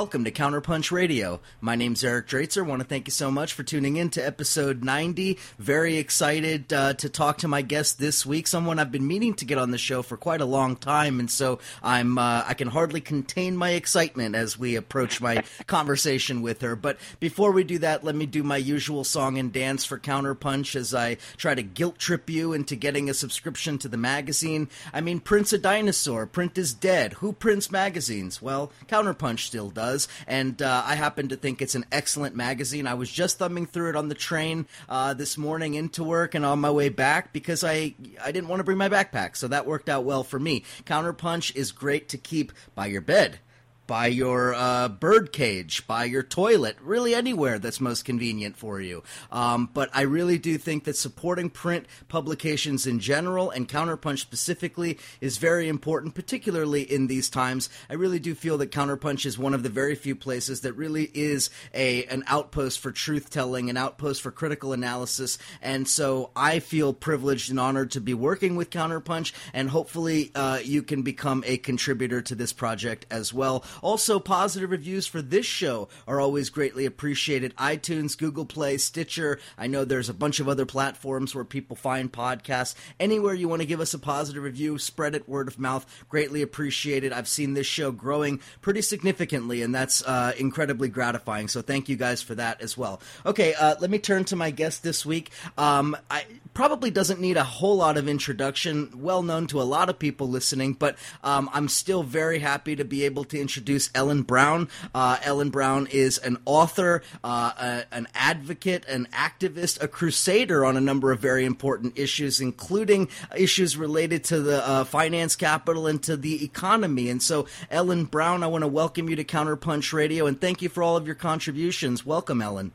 welcome to Counterpunch Radio. My name's Eric Draitser. want to thank you so much for tuning in to episode 90. Very excited uh, to talk to my guest this week, someone I've been meaning to get on the show for quite a long time, and so I'm uh, I can hardly contain my excitement as we approach my conversation with her. But before we do that, let me do my usual song and dance for Counterpunch as I try to guilt trip you into getting a subscription to the magazine. I mean, print's a dinosaur. Print is dead. Who prints magazines? Well, Counterpunch still does, and uh, I happen to think it's an excellent magazine. I was just thumbing through it on the train uh, this morning into work and on my way back because I I didn't want to bring my backpack, so that worked out well for me. Counterpunch is great to keep by your bed by your uh, bird cage, by your toilet, really anywhere that's most convenient for you. Um, but I really do think that supporting print publications in general and Counterpunch specifically is very important, particularly in these times. I really do feel that Counterpunch is one of the very few places that really is a an outpost for truth telling, an outpost for critical analysis, and so I feel privileged and honored to be working with Counterpunch, and hopefully uh, you can become a contributor to this project as well. Also, positive reviews for this show are always greatly appreciated. iTunes, Google Play, Stitcher. I know there's a bunch of other platforms where people find podcasts. Anywhere you want to give us a positive review, spread it word of mouth. Greatly appreciated. I've seen this show growing pretty significantly, and that's uh, incredibly gratifying. So thank you guys for that as well. Okay, uh, let me turn to my guest this week. Um, I probably doesn't need a whole lot of introduction, well known to a lot of people listening, but um, I'm still very happy to be able to introduce Ellen Brown. Uh, Ellen Brown is an author, uh, a, an advocate, an activist, a crusader on a number of very important issues, including issues related to the uh, finance capital and to the economy. And so, Ellen Brown, I want to welcome you to Counterpunch Radio and thank you for all of your contributions. Welcome, Ellen.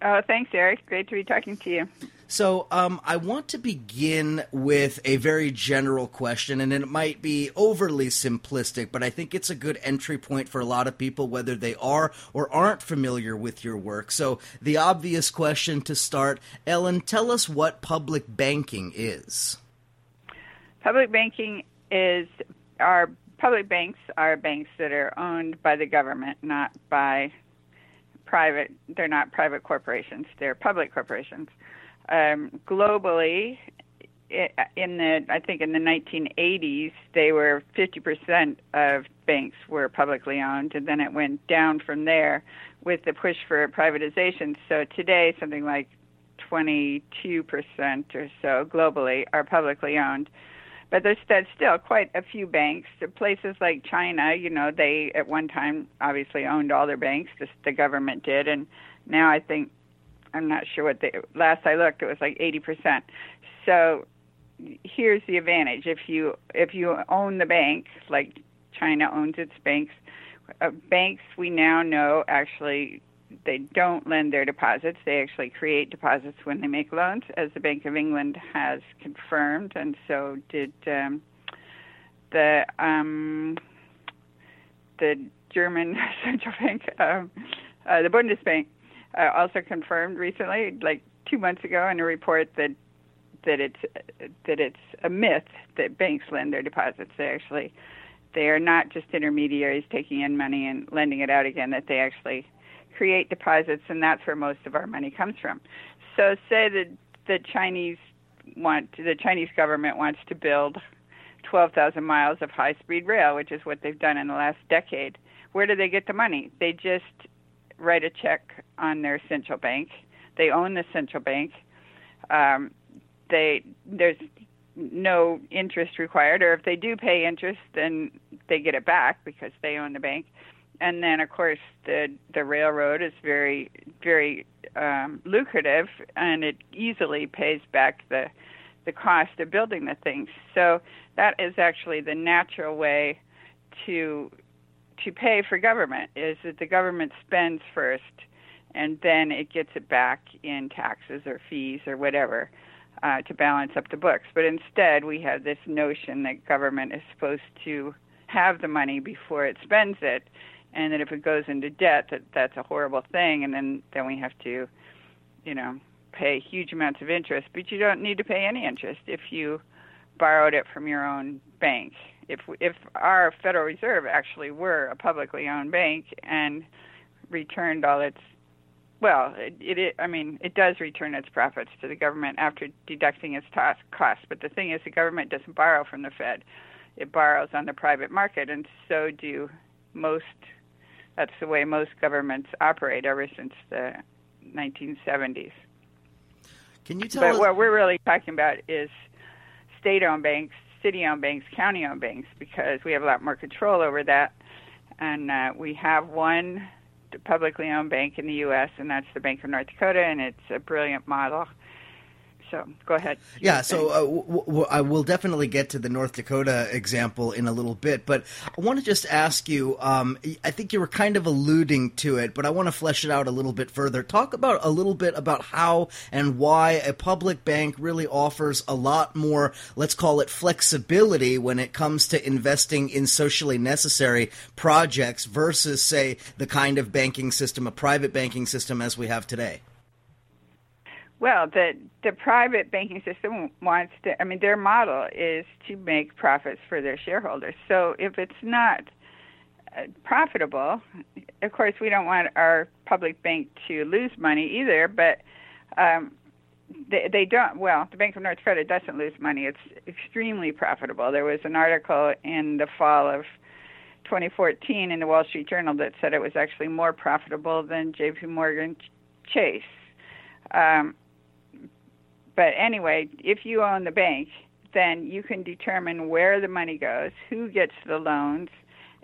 Oh, thanks, Eric. Great to be talking to you. So, um, I want to begin with a very general question, and it might be overly simplistic, but I think it's a good entry point for a lot of people, whether they are or aren't familiar with your work. So, the obvious question to start Ellen, tell us what public banking is. Public banking is our public banks are banks that are owned by the government, not by private. They're not private corporations; they're public corporations um, globally, in the I think in the 1980s, they were 50% of banks were publicly owned, and then it went down from there with the push for privatization. So today, something like 22% or so globally are publicly owned. But there's, still quite a few banks. Places like China, you know, they at one time obviously owned all their banks. The, the government did, and now I think I'm not sure what the last I looked it was like 80%. So here's the advantage. If you if you own the bank like China owns its banks uh, banks we now know actually they don't lend their deposits. They actually create deposits when they make loans as the Bank of England has confirmed. And so did um, the um, the German central bank um, uh, the Bundesbank uh, also confirmed recently, like two months ago, in a report that that it's that it's a myth that banks lend their deposits. They actually they are not just intermediaries taking in money and lending it out again. That they actually create deposits, and that's where most of our money comes from. So, say that the Chinese want the Chinese government wants to build 12,000 miles of high-speed rail, which is what they've done in the last decade. Where do they get the money? They just write a check on their central bank. They own the central bank. Um, they there's no interest required, or if they do pay interest, then they get it back because they own the bank. And then, of course, the the railroad is very very um, lucrative, and it easily pays back the the cost of building the things. So that is actually the natural way to to pay for government is that the government spends first and then it gets it back in taxes or fees or whatever uh, to balance up the books. But instead, we have this notion that government is supposed to have the money before it spends it, and that if it goes into debt, that that's a horrible thing, and then then we have to, you know, pay huge amounts of interest. But you don't need to pay any interest if you borrowed it from your own bank if if our Federal Reserve actually were a publicly owned bank and returned all its well, it, it I mean, it does return its profits to the government after deducting its costs. But the thing is, the government doesn't borrow from the Fed; it borrows on the private market, and so do most. That's the way most governments operate ever since the 1970s. Can you tell but us? what we're really talking about is state-owned banks, city-owned banks, county-owned banks, because we have a lot more control over that, and uh, we have one publicly owned bank in the U.S., and that's the Bank of North Dakota, and it's a brilliant model. So go ahead. Yeah, so uh, w- w- I will definitely get to the North Dakota example in a little bit, but I want to just ask you. Um, I think you were kind of alluding to it, but I want to flesh it out a little bit further. Talk about a little bit about how and why a public bank really offers a lot more, let's call it flexibility, when it comes to investing in socially necessary projects versus, say, the kind of banking system, a private banking system as we have today. Well, the the private banking system wants to. I mean, their model is to make profits for their shareholders. So if it's not uh, profitable, of course, we don't want our public bank to lose money either. But um, they, they don't. Well, the Bank of North Dakota doesn't lose money. It's extremely profitable. There was an article in the fall of 2014 in the Wall Street Journal that said it was actually more profitable than J.P. Morgan Chase. Um, but anyway, if you own the bank, then you can determine where the money goes, who gets the loans,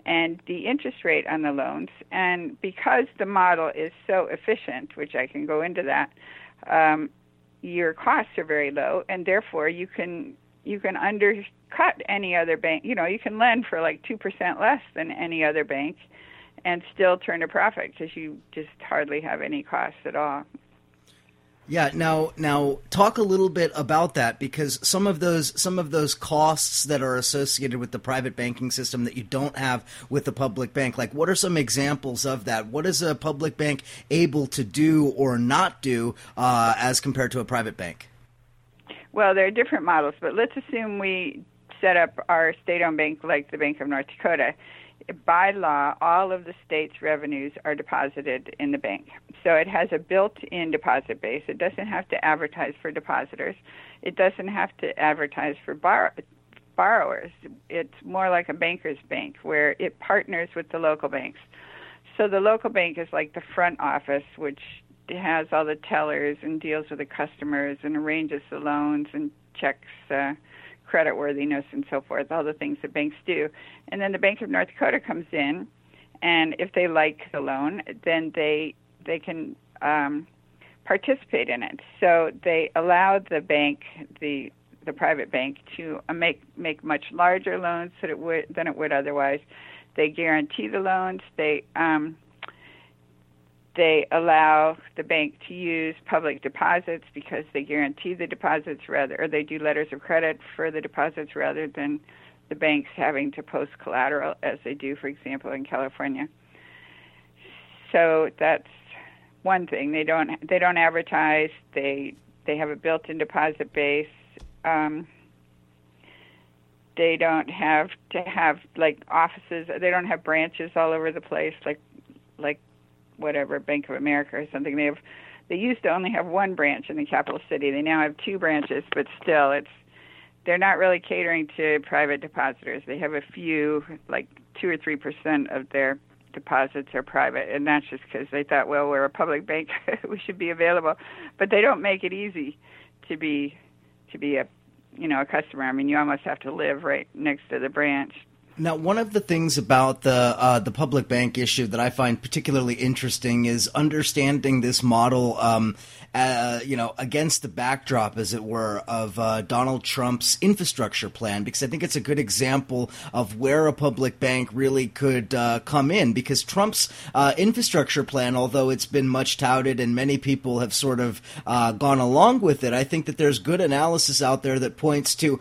and the interest rate on the loans. And because the model is so efficient, which I can go into that, um, your costs are very low, and therefore you can you can undercut any other bank. You know, you can lend for like two percent less than any other bank, and still turn a profit because you just hardly have any costs at all. Yeah, now now talk a little bit about that because some of those some of those costs that are associated with the private banking system that you don't have with the public bank. Like what are some examples of that? What is a public bank able to do or not do uh, as compared to a private bank? Well, there are different models, but let's assume we set up our state-owned bank like the Bank of North Dakota by law, all of the state's revenues are deposited in the bank. So it has a built in deposit base. It doesn't have to advertise for depositors, it doesn't have to advertise for bar- borrowers. It's more like a banker's bank where it partners with the local banks. So the local bank is like the front office, which has all the tellers and deals with the customers and arranges the loans and checks. Uh, credit worthiness and so forth, all the things that banks do. And then the Bank of North Dakota comes in, and if they like the loan, then they they can um, participate in it. So they allow the bank, the the private bank, to uh, make make much larger loans than it would than it would otherwise. They guarantee the loans. They um, they allow the bank to use public deposits because they guarantee the deposits rather, or they do letters of credit for the deposits rather than the banks having to post collateral as they do, for example, in California. So that's one thing. They don't they don't advertise. They they have a built-in deposit base. Um, they don't have to have like offices. They don't have branches all over the place like like whatever Bank of America or something. They have they used to only have one branch in the capital city. They now have two branches, but still it's they're not really catering to private depositors. They have a few, like two or three percent of their deposits are private, and that's just because they thought, well, we're a public bank, we should be available. But they don't make it easy to be to be a you know a customer. I mean, you almost have to live right next to the branch now, one of the things about the uh, the public bank issue that I find particularly interesting is understanding this model, um, uh, you know, against the backdrop, as it were, of uh, Donald Trump's infrastructure plan, because I think it's a good example of where a public bank really could uh, come in. Because Trump's uh, infrastructure plan, although it's been much touted and many people have sort of uh, gone along with it, I think that there's good analysis out there that points to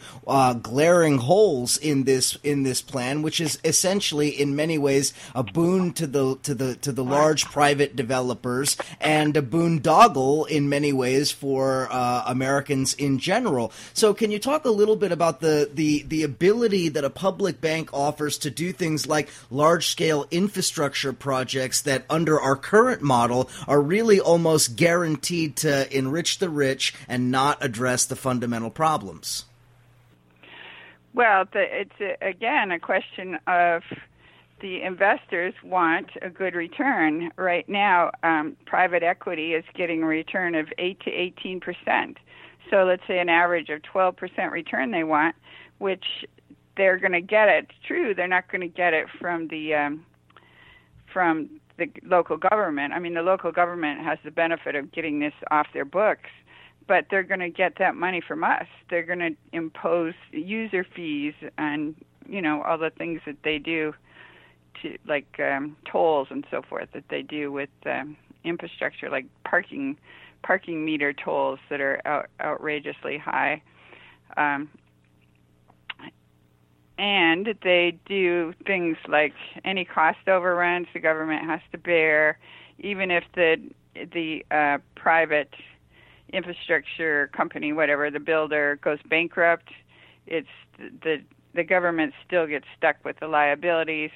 glaring holes in this in this plan plan, which is essentially in many ways a boon to the to the to the large private developers and a boondoggle in many ways for uh, Americans in general. So, can you talk a little bit about the the the ability that a public bank offers to do things like large scale infrastructure projects that, under our current model, are really almost guaranteed to enrich the rich and not address the fundamental problems? Well, the, it's a, again a question of the investors want a good return. Right now, um, private equity is getting a return of 8 to 18 percent. So let's say an average of 12 percent return they want, which they're going to get it. It's true, they're not going to get it from the um, from the local government. I mean, the local government has the benefit of getting this off their books but they're going to get that money from us. They're going to impose user fees and you know all the things that they do to like um, tolls and so forth that they do with um, infrastructure, like parking parking meter tolls that are out, outrageously high. Um, and they do things like any cost overruns the government has to bear, even if the the uh, private infrastructure company, whatever, the builder goes bankrupt, it's the the government still gets stuck with the liabilities.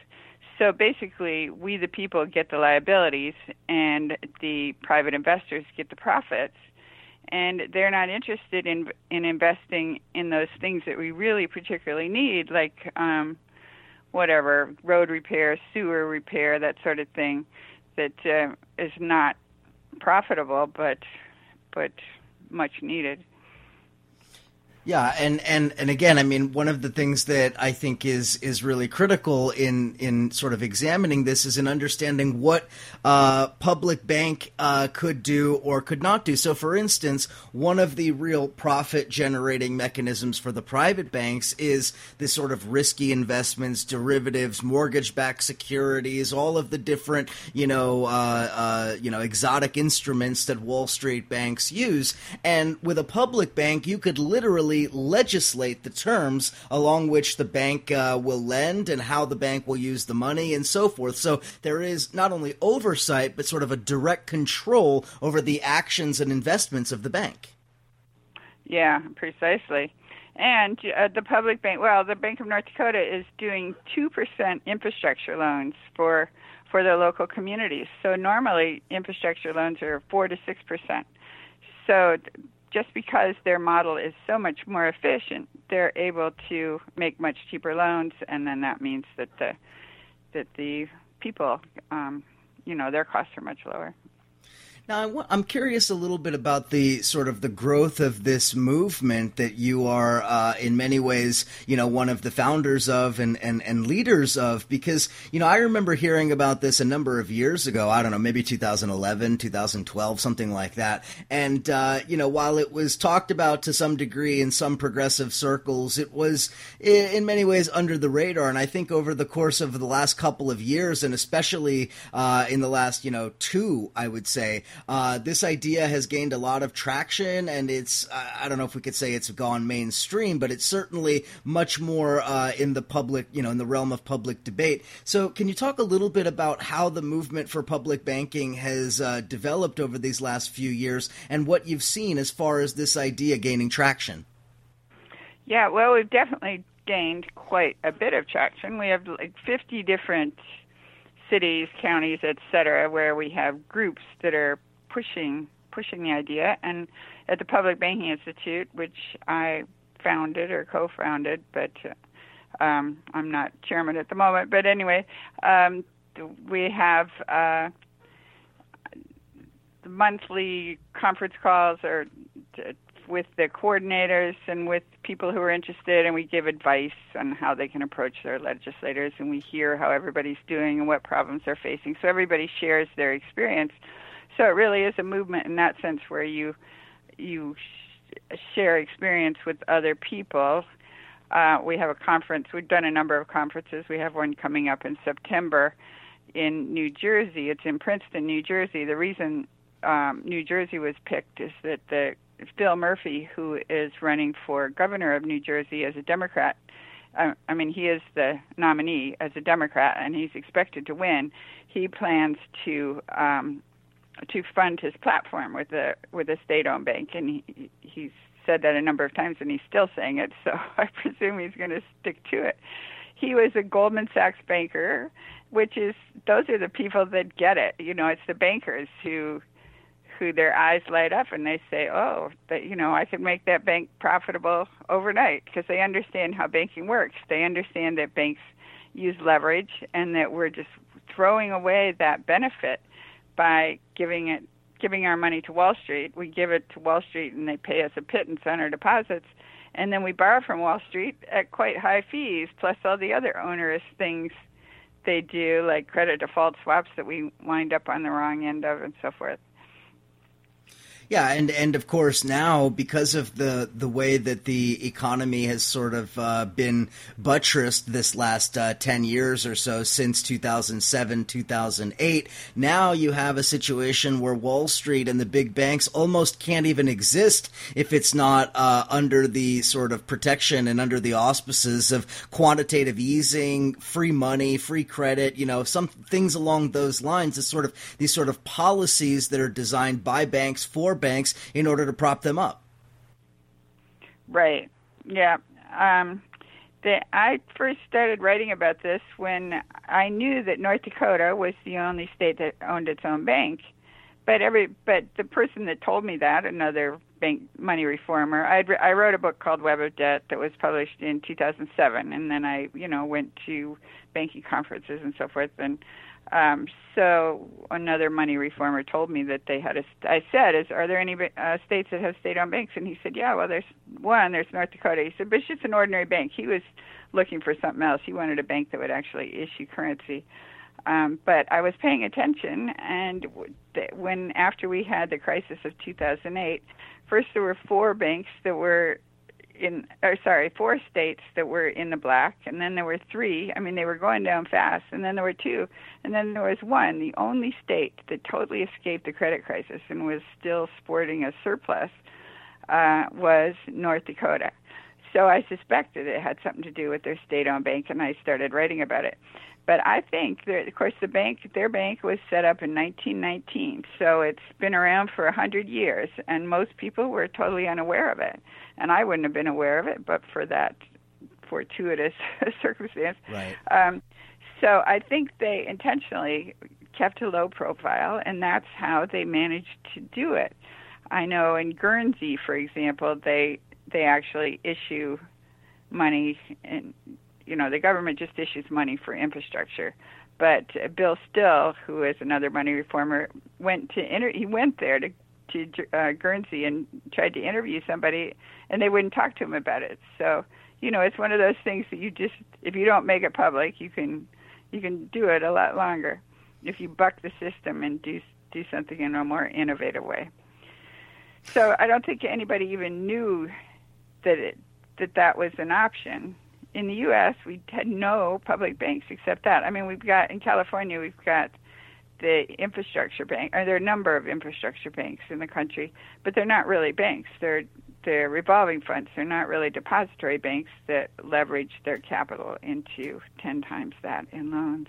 So basically, we the people get the liabilities, and the private investors get the profits. And they're not interested in in investing in those things that we really particularly need, like um, whatever road repair, sewer repair, that sort of thing, that uh, is not profitable, but but much needed. Yeah, and, and, and again, I mean, one of the things that I think is is really critical in in sort of examining this is in understanding what uh, public bank uh, could do or could not do. So, for instance, one of the real profit generating mechanisms for the private banks is this sort of risky investments, derivatives, mortgage backed securities, all of the different you know uh, uh, you know exotic instruments that Wall Street banks use. And with a public bank, you could literally legislate the terms along which the bank uh, will lend and how the bank will use the money and so forth. So there is not only oversight, but sort of a direct control over the actions and investments of the bank. Yeah, precisely. And uh, the public bank, well, the Bank of North Dakota is doing 2% infrastructure loans for for the local communities. So normally infrastructure loans are 4 to 6%. So just because their model is so much more efficient, they're able to make much cheaper loans, and then that means that the that the people, um, you know, their costs are much lower. Now, I'm curious a little bit about the sort of the growth of this movement that you are, uh, in many ways, you know, one of the founders of and, and, and leaders of, because, you know, I remember hearing about this a number of years ago. I don't know, maybe 2011, 2012, something like that. And, uh, you know, while it was talked about to some degree in some progressive circles, it was in many ways under the radar. And I think over the course of the last couple of years, and especially uh, in the last, you know, two, I would say, uh, this idea has gained a lot of traction, and it's I don't know if we could say it's gone mainstream, but it's certainly much more uh, in the public, you know, in the realm of public debate. So, can you talk a little bit about how the movement for public banking has uh, developed over these last few years, and what you've seen as far as this idea gaining traction? Yeah, well, we've definitely gained quite a bit of traction. We have like 50 different cities, counties, et cetera, where we have groups that are pushing pushing the idea. And at the Public Banking Institute, which I founded or co-founded, but um, I'm not chairman at the moment. But anyway, um, we have uh, monthly conference calls or with the coordinators and with people who are interested, and we give advice on how they can approach their legislators, and we hear how everybody's doing and what problems they're facing. So everybody shares their experience. So it really is a movement in that sense where you you sh- share experience with other people. Uh, we have a conference. We've done a number of conferences. We have one coming up in September in New Jersey. It's in Princeton, New Jersey. The reason um, New Jersey was picked is that the Phil Murphy, who is running for governor of New Jersey as a Democrat, I, I mean, he is the nominee as a Democrat, and he's expected to win. He plans to um, to fund his platform with a with a state-owned bank, and he, he's said that a number of times, and he's still saying it. So I presume he's going to stick to it. He was a Goldman Sachs banker, which is those are the people that get it. You know, it's the bankers who who their eyes light up and they say, "Oh, that you know, I could make that bank profitable overnight," because they understand how banking works. They understand that banks use leverage and that we're just throwing away that benefit by giving it giving our money to Wall Street. We give it to Wall Street and they pay us a pittance on our deposits. And then we borrow from Wall Street at quite high fees, plus all the other onerous things they do, like credit default swaps that we wind up on the wrong end of, and so forth. Yeah, and and of course now because of the the way that the economy has sort of uh, been buttressed this last uh, ten years or so since 2007 2008, now you have a situation where Wall Street and the big banks almost can't even exist if it's not uh, under the sort of protection and under the auspices of quantitative easing, free money, free credit, you know, some things along those lines. It's sort of these sort of policies that are designed by banks for banks in order to prop them up. Right. Yeah. Um, the, I first started writing about this when I knew that North Dakota was the only state that owned its own bank. But every but the person that told me that, another bank money reformer, I I wrote a book called Web of Debt that was published in 2007, and then I you know went to banking conferences and so forth, and um, so another money reformer told me that they had a. I said, "Is are there any uh, states that have state-owned banks?" And he said, "Yeah, well, there's one. There's North Dakota." He said, "But it's just an ordinary bank." He was looking for something else. He wanted a bank that would actually issue currency. Um, but I was paying attention, and when after we had the crisis of 2008, first there were four banks that were in or sorry four states that were in the black and then there were three i mean they were going down fast and then there were two and then there was one the only state that totally escaped the credit crisis and was still sporting a surplus uh, was north dakota. So i suspected it had something to do with their state owned bank and i started writing about it but I think that, of course, the bank, their bank was set up in 1919, so it's been around for a hundred years, and most people were totally unaware of it, and I wouldn't have been aware of it, but for that fortuitous circumstance. Right. Um, so I think they intentionally kept a low profile, and that's how they managed to do it. I know in Guernsey, for example, they they actually issue money and you know, the government just issues money for infrastructure. But Bill Still, who is another money reformer, went to inter- he went there to to uh, Guernsey and tried to interview somebody, and they wouldn't talk to him about it. So, you know, it's one of those things that you just if you don't make it public, you can you can do it a lot longer if you buck the system and do do something in a more innovative way. So I don't think anybody even knew that it that that was an option in the U.S., we had no public banks except that. I mean, we've got in California, we've got the infrastructure bank, or there are a number of infrastructure banks in the country, but they're not really banks. They're they're revolving funds. They're not really depository banks that leverage their capital into ten times that in loans.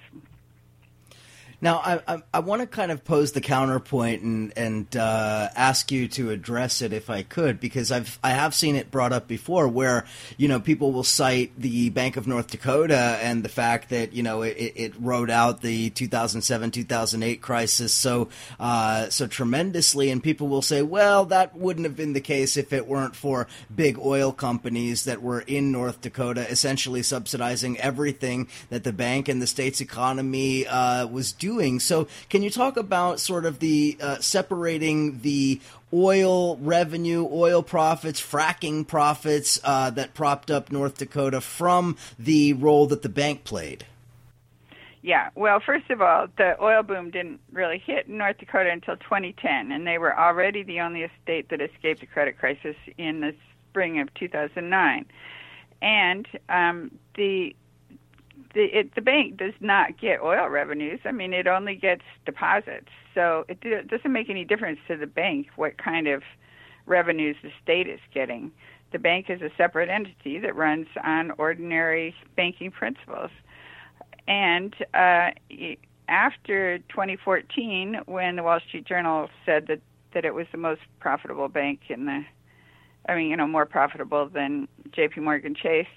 Now, I, I, I want to kind of pose the counterpoint and and uh, ask you to address it if I could, because I've I have seen it brought up before, where you know people will cite the Bank of North Dakota and the fact that you know it, it rode out the 2007 2008 crisis so uh, so tremendously, and people will say, well, that wouldn't have been the case if it weren't for big oil companies that were in North Dakota, essentially subsidizing everything that the bank and the state's economy uh, was doing doing. So, can you talk about sort of the uh, separating the oil revenue, oil profits, fracking profits uh, that propped up North Dakota from the role that the bank played? Yeah, well, first of all, the oil boom didn't really hit North Dakota until 2010, and they were already the only state that escaped the credit crisis in the spring of 2009. And um, the the it, the bank does not get oil revenues. I mean, it only gets deposits. So it, it doesn't make any difference to the bank what kind of revenues the state is getting. the bank is a separate entity that runs on ordinary banking principles. And uh, after 2014, when the Wall Street Journal said that, that it was the most profitable bank in the, I mean, you know, more profitable than J.P. Morgan Chase,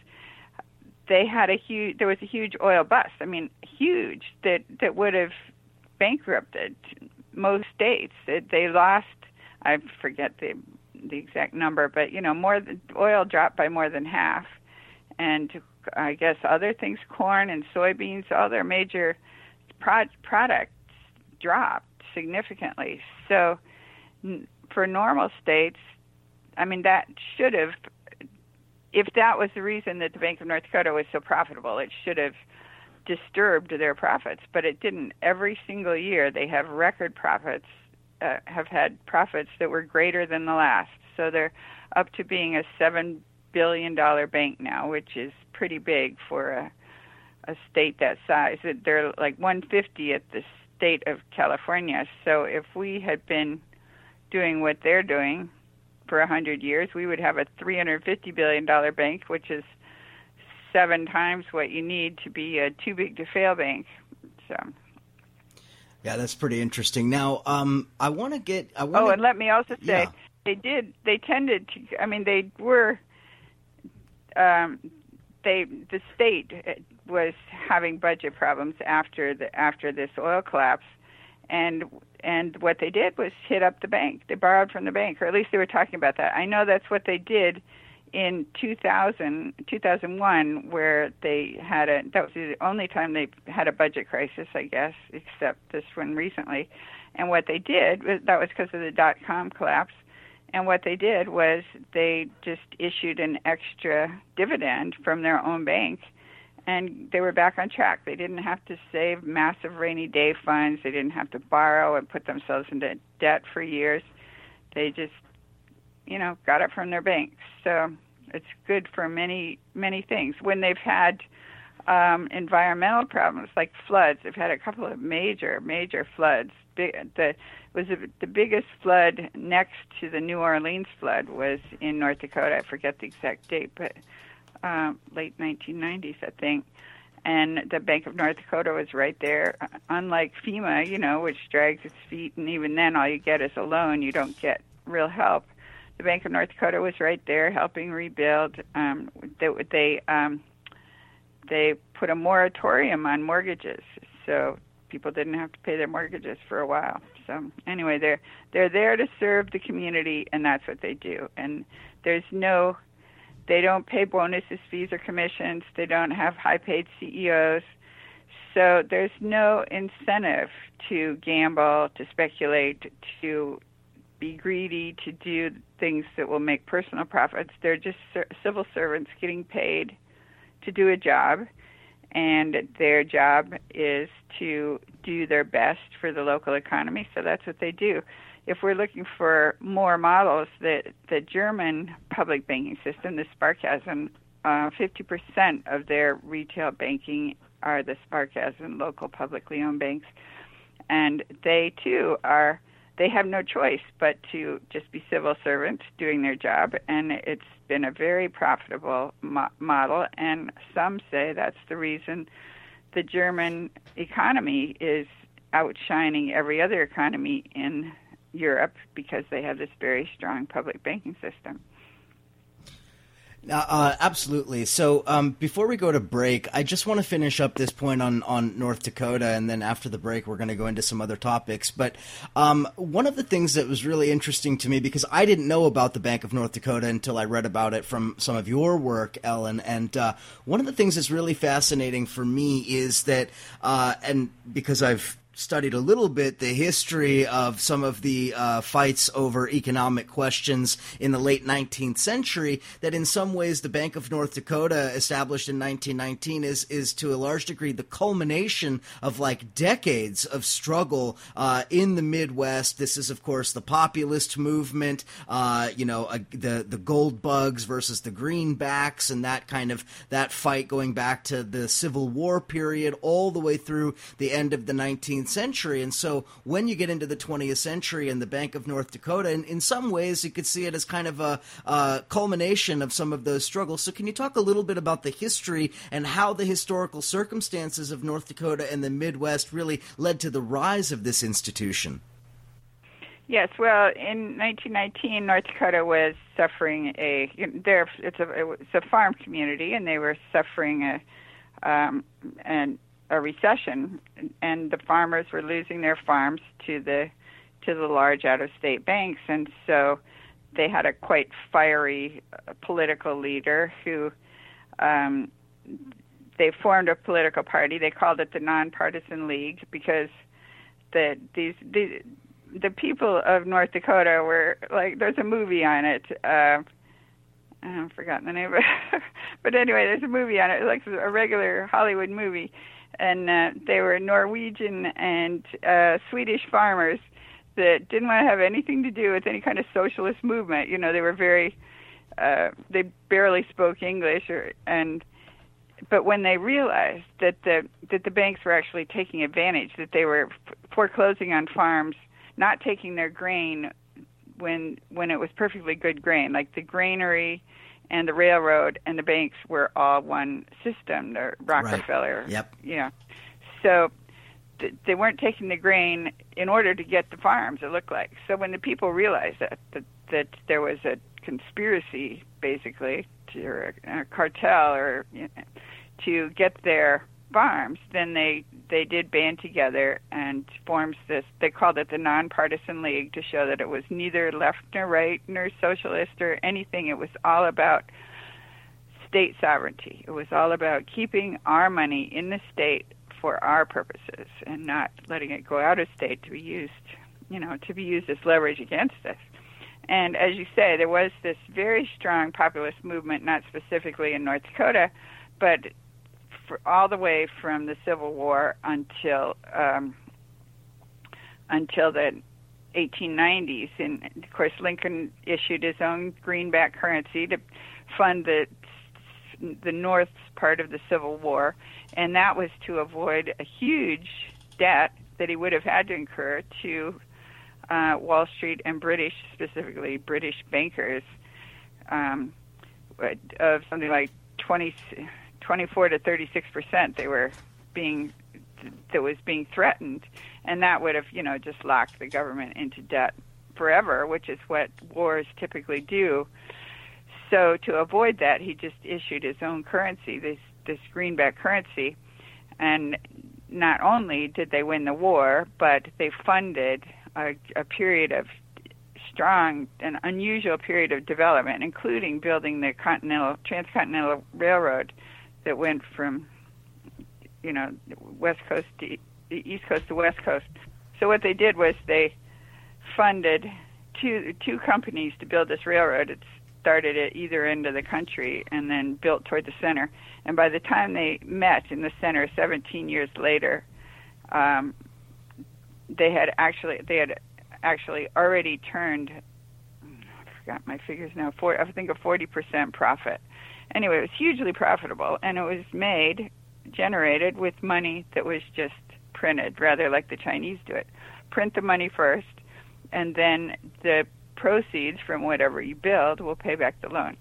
they had a huge, there was a huge oil bust. I mean, huge that that would have bankrupted most states. It, they lost, I forget the the exact number, but you know, more oil dropped by more than half, and I guess other things, corn and soybeans, all their major pro- products dropped significantly. So, for normal states, I mean, that should have, if that was the reason that the Bank of North Dakota was so profitable, it should have disturbed their profits, but it didn't. Every single year, they have record profits uh, have had profits that were greater than the last. So they're up to being a seven billion dollar bank now, which is pretty big for a a state that size. They're like 150 at the state of California. So if we had been doing what they're doing for a hundred years, we would have a 350 billion dollar bank, which is seven times what you need to be a too big to fail bank. So. Yeah, that's pretty interesting. Now, um, I want to get. I wanna, oh, and let me also say, yeah. they did. They tended to. I mean, they were. Um, they the state was having budget problems after the after this oil collapse, and and what they did was hit up the bank. They borrowed from the bank, or at least they were talking about that. I know that's what they did in 2000, 2001, where they had a, that was the only time they had a budget crisis, I guess, except this one recently. And what they did, that was because of the dot com collapse. And what they did was they just issued an extra dividend from their own bank and they were back on track. They didn't have to save massive rainy day funds. They didn't have to borrow and put themselves into debt for years. They just you know, got it from their banks. So it's good for many, many things. When they've had um, environmental problems like floods, they've had a couple of major, major floods. Big, The was a, the biggest flood next to the New Orleans flood was in North Dakota. I forget the exact date, but uh, late 1990s, I think. And the Bank of North Dakota was right there. Unlike FEMA, you know, which drags its feet, and even then, all you get is a loan. You don't get real help the Bank of North Dakota was right there helping rebuild. Um, they they, um, they put a moratorium on mortgages, so people didn't have to pay their mortgages for a while. So anyway, they're they're there to serve the community, and that's what they do. And there's no, they don't pay bonuses, fees, or commissions. They don't have high-paid CEOs. So there's no incentive to gamble, to speculate, to be greedy to do things that will make personal profits. They're just civil servants getting paid to do a job, and their job is to do their best for the local economy. So that's what they do. If we're looking for more models, the the German public banking system, the Sparkassen, uh, 50% of their retail banking are the Sparkassen local publicly owned banks, and they too are they have no choice but to just be civil servants doing their job, and it's been a very profitable mo- model. And some say that's the reason the German economy is outshining every other economy in Europe because they have this very strong public banking system. Uh, absolutely. So um, before we go to break, I just want to finish up this point on, on North Dakota, and then after the break, we're going to go into some other topics. But um, one of the things that was really interesting to me, because I didn't know about the Bank of North Dakota until I read about it from some of your work, Ellen, and uh, one of the things that's really fascinating for me is that, uh, and because I've studied a little bit the history of some of the uh, fights over economic questions in the late 19th century, that in some ways the Bank of North Dakota, established in 1919, is is to a large degree the culmination of like decades of struggle uh, in the Midwest. This is, of course, the populist movement. Uh, you know, the the gold bugs versus the greenbacks, and that kind of that fight going back to the Civil War period, all the way through the end of the 19th 19th century. And so when you get into the 20th century and the Bank of North Dakota, in, in some ways you could see it as kind of a, culmination of some of those struggles. So can you talk a little bit about the history and how the historical circumstances of North Dakota and the Midwest really led to the rise of this institution? Yes, well, in 1919, North Dakota was suffering a there. It's a it's a farm community, and they were suffering a um, an a recession, and the farmers were losing their farms to the to the large out-of-state banks, and so they had a quite fiery uh, political leader who um, they formed a political party. They called it the Nonpartisan League because the these the the people of North Dakota were like there's a movie on it. Uh, I've forgotten the name, but but anyway, there's a movie on it, like a regular Hollywood movie, and uh, they were Norwegian and uh, Swedish farmers that didn't want to have anything to do with any kind of socialist movement. You know, they were very uh, they barely spoke English, or and but when they realized that the that the banks were actually taking advantage, that they were foreclosing on farms not taking their grain when when it was perfectly good grain, like the granary and the railroad and the banks were all one system. The Rockefeller, right. yep, yeah. So th- they weren't taking the grain in order to get the farms. It looked like so when the people realized that that, that there was a conspiracy, basically, to, or a, a cartel, or you know, to get their farms, then they they did band together and formed this. They called it the Nonpartisan League to show that it was neither left nor right nor socialist or anything. It was all about state sovereignty. It was all about keeping our money in the state for our purposes and not letting it go out of state to be used, you know, to be used as leverage against us. And as you say, there was this very strong populist movement, not specifically in North Dakota, but for all the way from the Civil War until um, until the 1890s. And of course, Lincoln issued his own greenback currency to fund the the North's part of the Civil War, and that was to avoid a huge debt that he would have had to incur to uh, Wall Street and British, specifically British bankers, um, of something like 20 24 to 36 percent they were being that was being threatened, and that would have you know just locked the government into debt forever, which is what wars typically do. So to avoid that, he just issued his own currency, this this greenback currency, and not only did they win the war, but they funded a, a period of strong and unusual period of development, including building the Continental Transcontinental Railroad that went from you know west coast to east coast to west coast. So what they did was they funded two two companies to build this railroad. It started at either end of the country and then built toward the center. And by the time they met in the center, 17 years later, um, they had actually they had actually already turned. I forgot my figures now. For I think a 40 percent profit anyway, it was hugely profitable, and it was made, generated with money that was just printed, rather like the Chinese do it. Print the money first, and then the proceeds from whatever you build will pay back the loan.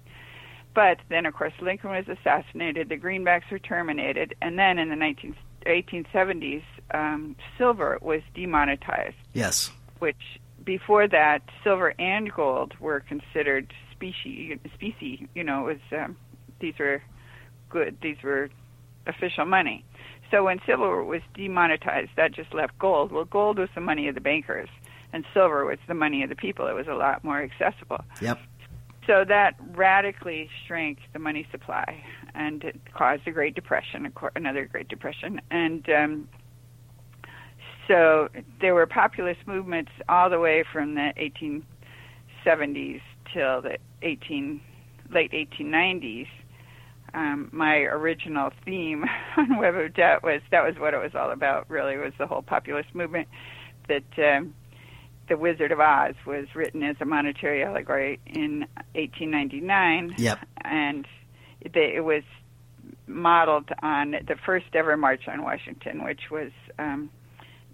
But then, of course, Lincoln was assassinated, the greenbacks were terminated, and then in the 19, 1870s, um, silver was demonetized. Yes. Which before that, silver and gold were considered species. Specie, you know, it was um, these were good. These were official money. So when silver was demonetized, that just left gold. Well, gold was the money of the bankers, and silver was the money of the people. It was a lot more accessible. Yep. So that radically shrank the money supply, and it caused a Great Depression, another Great Depression, and um, so there were populist movements all the way from the 1870s till the 18 late 1890s um, my original theme on Web of Debt was that was what it was all about. Really, was the whole populist movement that um, the Wizard of Oz was written as a monetary allegory in 1899. Yep. And they, it was modeled on the first ever March on Washington, which was um,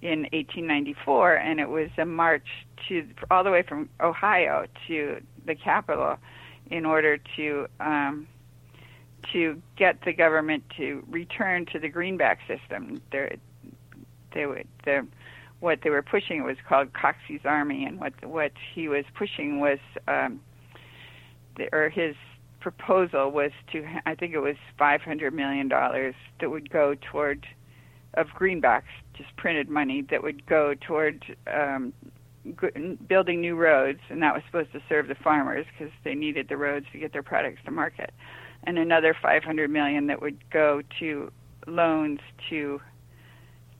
in 1894, and it was a march to all the way from Ohio to the capital in order to um, to get the government to return to the greenback system. There, they would the what they were pushing was called Coxey's Army, and what what he was pushing was, um, the, or his proposal was to, I think it was five hundred million dollars that would go toward of greenbacks, just printed money that would go toward um, building new roads, and that was supposed to serve the farmers because they needed the roads to get their products to market, and another 500 million that would go to loans to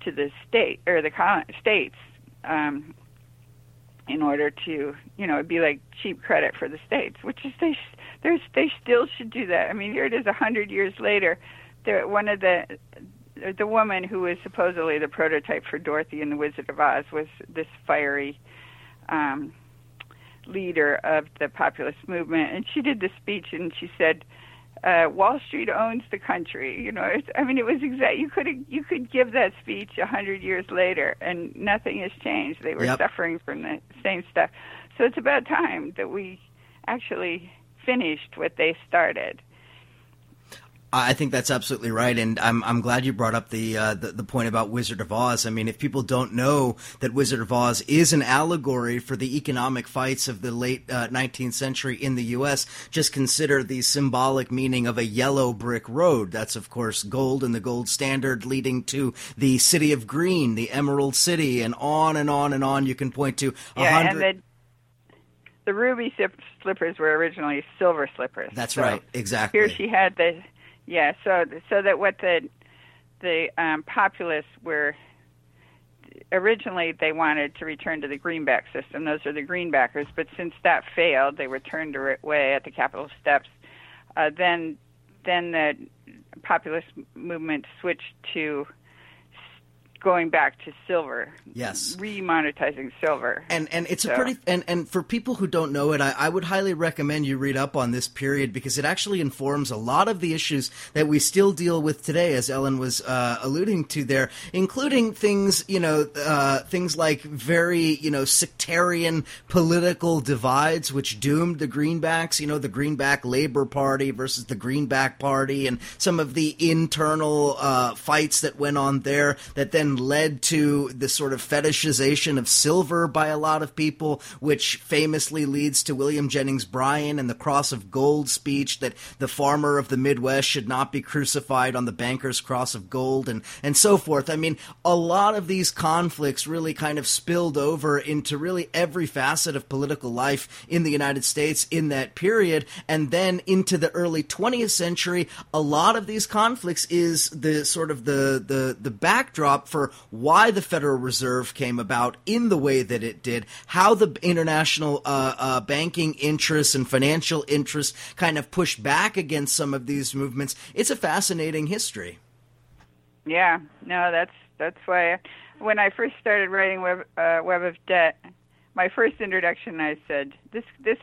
to the state or the states um, in order to you know it'd be like cheap credit for the states, which is they there's they still should do that. I mean here it is a hundred years later. There one of the the woman who was supposedly the prototype for Dorothy in the Wizard of Oz was this fiery um, leader of the populist movement, and she did the speech and she said uh, Wall Street owns the country. You know, it's, I mean, it was exact. You could you could give that speech a hundred years later, and nothing has changed. They were yep. suffering from the same stuff. So it's about time that we actually finished what they started. I think that's absolutely right, and I'm I'm glad you brought up the, uh, the, the point about Wizard of Oz. I mean, if people don't know that Wizard of Oz is an allegory for the economic fights of the late uh, 19th century in the U.S., just consider the symbolic meaning of a yellow brick road. That's of course gold and the gold standard leading to the city of green, the Emerald City, and on and on and on. You can point to a yeah, hundred. And the, the ruby slippers were originally silver slippers. That's so right, exactly. Here she had the yeah, so so that what the the um, populists were originally they wanted to return to the greenback system. Those are the greenbackers, but since that failed, they were turned away at the Capitol steps. Uh, then then the populist movement switched to going back to silver. Yes. Remonetizing silver. And and it's so. a pretty and, and for people who don't know it, I, I, would highly recommend you read up on this period because it actually informs a lot of the issues that we still deal with today, as Ellen was uh, alluding to there, including things, you know, uh, things like very, you know, sectarian political divides which doomed the Greenbacks, you know, the Greenback Labor Party versus the Greenback Party and some of the internal uh, fights that went on there that then led to the sort of fetishization of silver by a lot of people, which famously leads to William Jennings Bryan and the Cross of Gold speech that the farmer of the Midwest should not be crucified on the banker's cross of gold and, and so forth. I mean, a lot of these conflicts really kind of spilled over into really every facet of political life in the United States in that period. And then into the early 20th century, a lot of these conflicts is the sort of the, the, the backdrop for why the Federal Reserve came about in the way that it did, how the international uh, uh, banking interests and financial interests kind of pushed back against some of these movements. It's a fascinating history. Yeah, no, that's that's why when I first started writing Web uh, Web of Debt, my first introduction, I said this this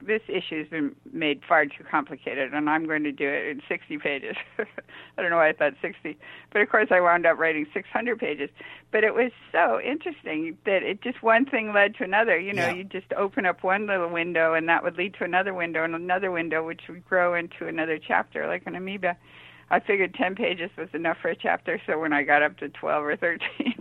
this issue has been made far too complicated, and I'm going to do it in 60 pages. I don't know why I thought 60, but of course I wound up writing 600 pages. But it was so interesting that it just one thing led to another. You know, yeah. you just open up one little window, and that would lead to another window and another window, which would grow into another chapter, like an amoeba. I figured 10 pages was enough for a chapter, so when I got up to 12 or 13,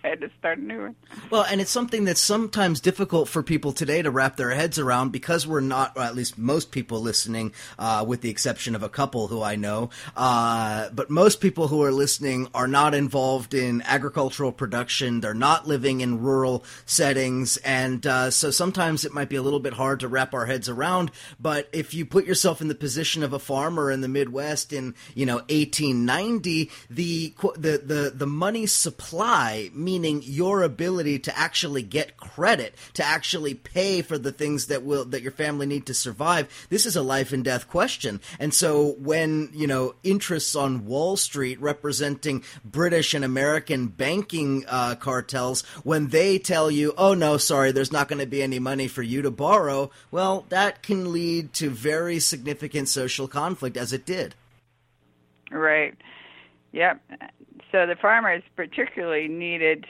Had to start new one. Well, and it's something that's sometimes difficult for people today to wrap their heads around because we're not, or at least most people listening, uh, with the exception of a couple who I know, uh, but most people who are listening are not involved in agricultural production. They're not living in rural settings, and uh, so sometimes it might be a little bit hard to wrap our heads around. But if you put yourself in the position of a farmer in the Midwest in, you know, know 1890 the the the the money supply meaning your ability to actually get credit to actually pay for the things that will that your family need to survive this is a life and death question and so when you know interests on Wall Street representing British and American banking uh, cartels when they tell you oh no sorry there's not going to be any money for you to borrow well that can lead to very significant social conflict as it did Right. Yep. So the farmers particularly needed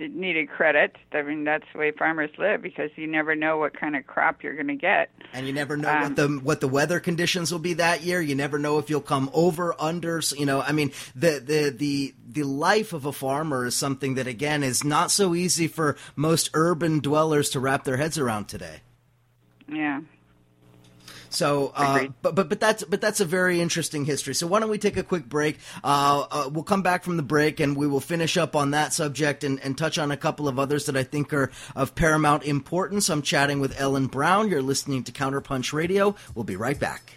needed credit. I mean, that's the way farmers live because you never know what kind of crop you're going to get, and you never know um, what the what the weather conditions will be that year. You never know if you'll come over under. You know, I mean, the the the the life of a farmer is something that again is not so easy for most urban dwellers to wrap their heads around today. Yeah. So, uh, but but but that's but that's a very interesting history. So why don't we take a quick break? Uh, uh, we'll come back from the break and we will finish up on that subject and, and touch on a couple of others that I think are of paramount importance. I'm chatting with Ellen Brown. You're listening to Counterpunch Radio. We'll be right back.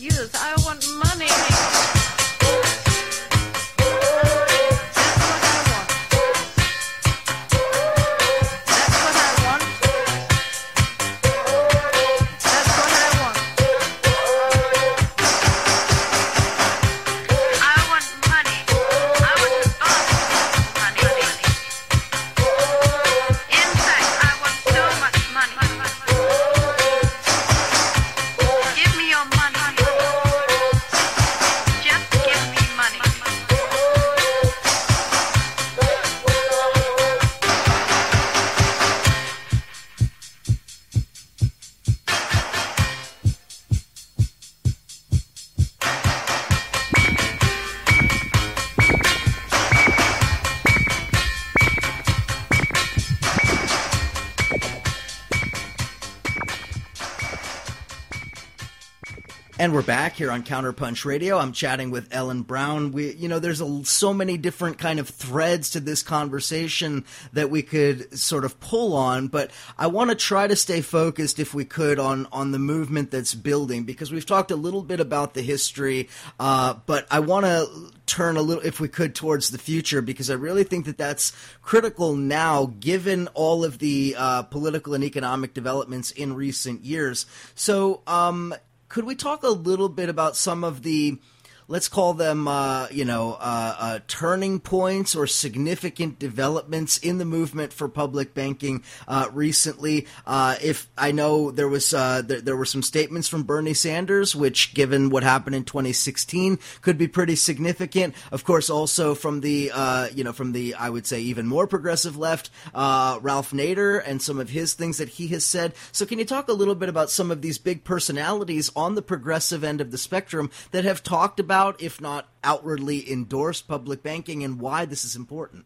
Get, here on Counterpunch Radio. I'm chatting with Ellen Brown. We, you know, there's a, so many different kind of threads to this conversation that we could sort of pull on, but I want to try to stay focused, if we could, on on the movement that's building because we've talked a little bit about the history, uh, but I want to turn a little, if we could, towards the future because I really think that that's critical now, given all of the uh, political and economic developments in recent years. So, um, could we talk a little bit about some of the let's call them, uh, you know, uh, uh, turning points or significant developments in the movement for public banking uh, recently. Uh, if I know there was uh, there, there, were some statements from Bernie Sanders, which, given what happened in 2016, could be pretty significant. Of course, also from the you know from the I would say even more progressive left, Ralph Nader and some of his things that he has said. So, can you talk a little bit about some of these big personalities on the progressive end of the spectrum that have talked about about, if not outwardly endorsed, public banking and why this is important.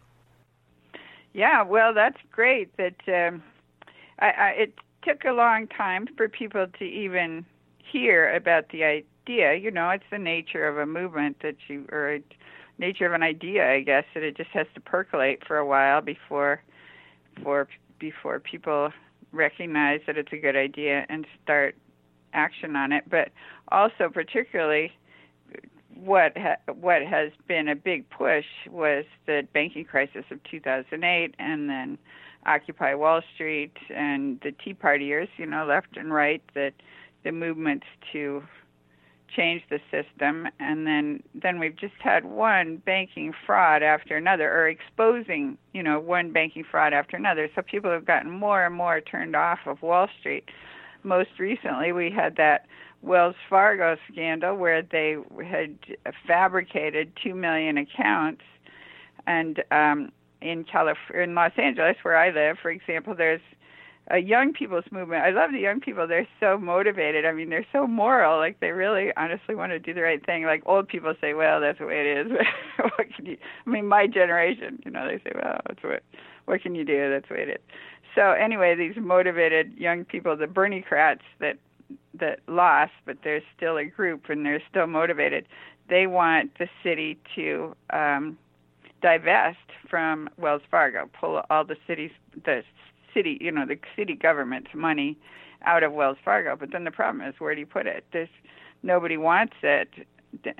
Yeah, well, that's great. That um, I, I, it took a long time for people to even hear about the idea. You know, it's the nature of a movement that you, or a nature of an idea, I guess, that it just has to percolate for a while before, for before people recognize that it's a good idea and start action on it. But also, particularly, what ha- what has been a big push was the banking crisis of 2008, and then Occupy Wall Street and the Tea Partiers, you know, left and right, that the movements to change the system, and then then we've just had one banking fraud after another, or exposing, you know, one banking fraud after another. So people have gotten more and more turned off of Wall Street. most recently we had that Wells Fargo scandal where they had fabricated 2 million accounts and um in California in Los Angeles where I live for example there's a young people's movement. I love the young people. They're so motivated. I mean, they're so moral. Like they really honestly want to do the right thing. Like old people say, "Well, that's the way it is." what can you I mean, my generation, you know, they say, "Well, that's what what can you do? That's the way it is." So anyway, these motivated young people, the Berniecrats that that lost, but there's still a group and they're still motivated. They want the city to um, divest from Wells Fargo, pull all the city's the city, you know, the city government's money out of Wells Fargo. But then the problem is, where do you put it? There's nobody wants it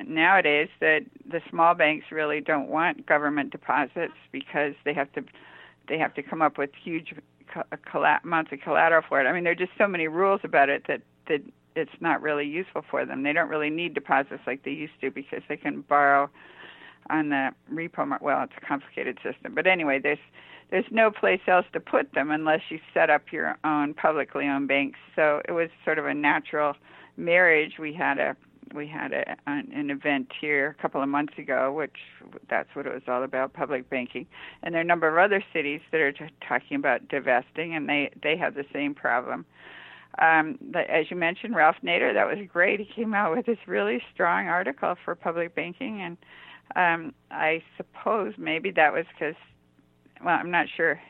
nowadays. That the small banks really don't want government deposits because they have to they have to come up with huge amounts of collateral for it. I mean, there are just so many rules about it that that it's not really useful for them. They don't really need deposits like they used to because they can borrow on the repo market. Well, it's a complicated system, but anyway, there's there's no place else to put them unless you set up your own publicly owned banks. So it was sort of a natural marriage. We had a we had a, an event here a couple of months ago, which that's what it was all about, public banking. And there are a number of other cities that are talking about divesting, and they they have the same problem. Um, as you mentioned, Ralph Nader, that was great. He came out with this really strong article for public banking, and um, I suppose maybe that was because well, I'm not sure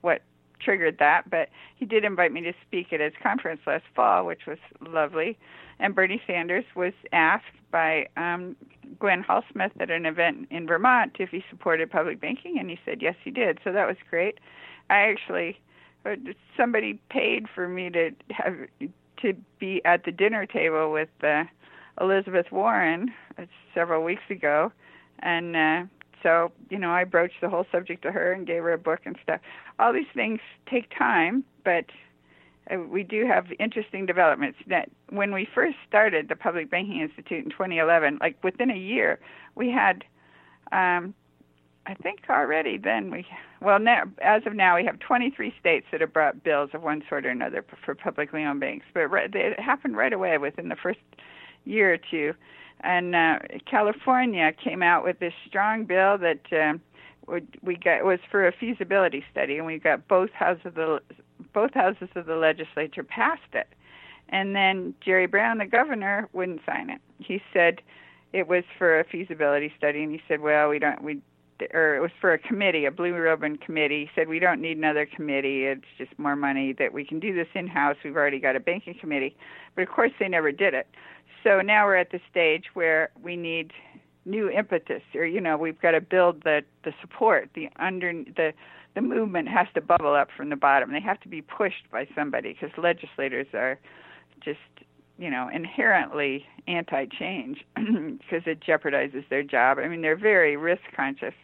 what triggered that, but he did invite me to speak at his conference last fall, which was lovely. And Bernie Sanders was asked by um, Gwen Hallsmith at an event in Vermont if he supported public banking, and he said yes, he did. So that was great. I actually somebody paid for me to have to be at the dinner table with uh, Elizabeth Warren uh, several weeks ago, and uh, so, you know, I broached the whole subject to her and gave her a book and stuff. All these things take time, but uh, we do have interesting developments. That when we first started the Public Banking Institute in 2011, like within a year, we had, um, I think already then we, well, now as of now we have 23 states that have brought bills of one sort or another for publicly owned banks. But right, it happened right away within the first year or two and uh, California came out with this strong bill that uh, we got was for a feasibility study, and we got both houses of the both houses of the legislature passed it, and then Jerry Brown, the governor, wouldn't sign it. He said it was for a feasibility study, and he said, "Well, we don't we." Or it was for a committee, a blue ribbon committee. Said we don't need another committee. It's just more money that we can do this in house. We've already got a banking committee, but of course they never did it so now we're at the stage where we need new impetus or you know we've got to build the the support the under the the movement has to bubble up from the bottom they have to be pushed by somebody because legislators are just you know inherently anti-change because it jeopardizes their job i mean they're very risk conscious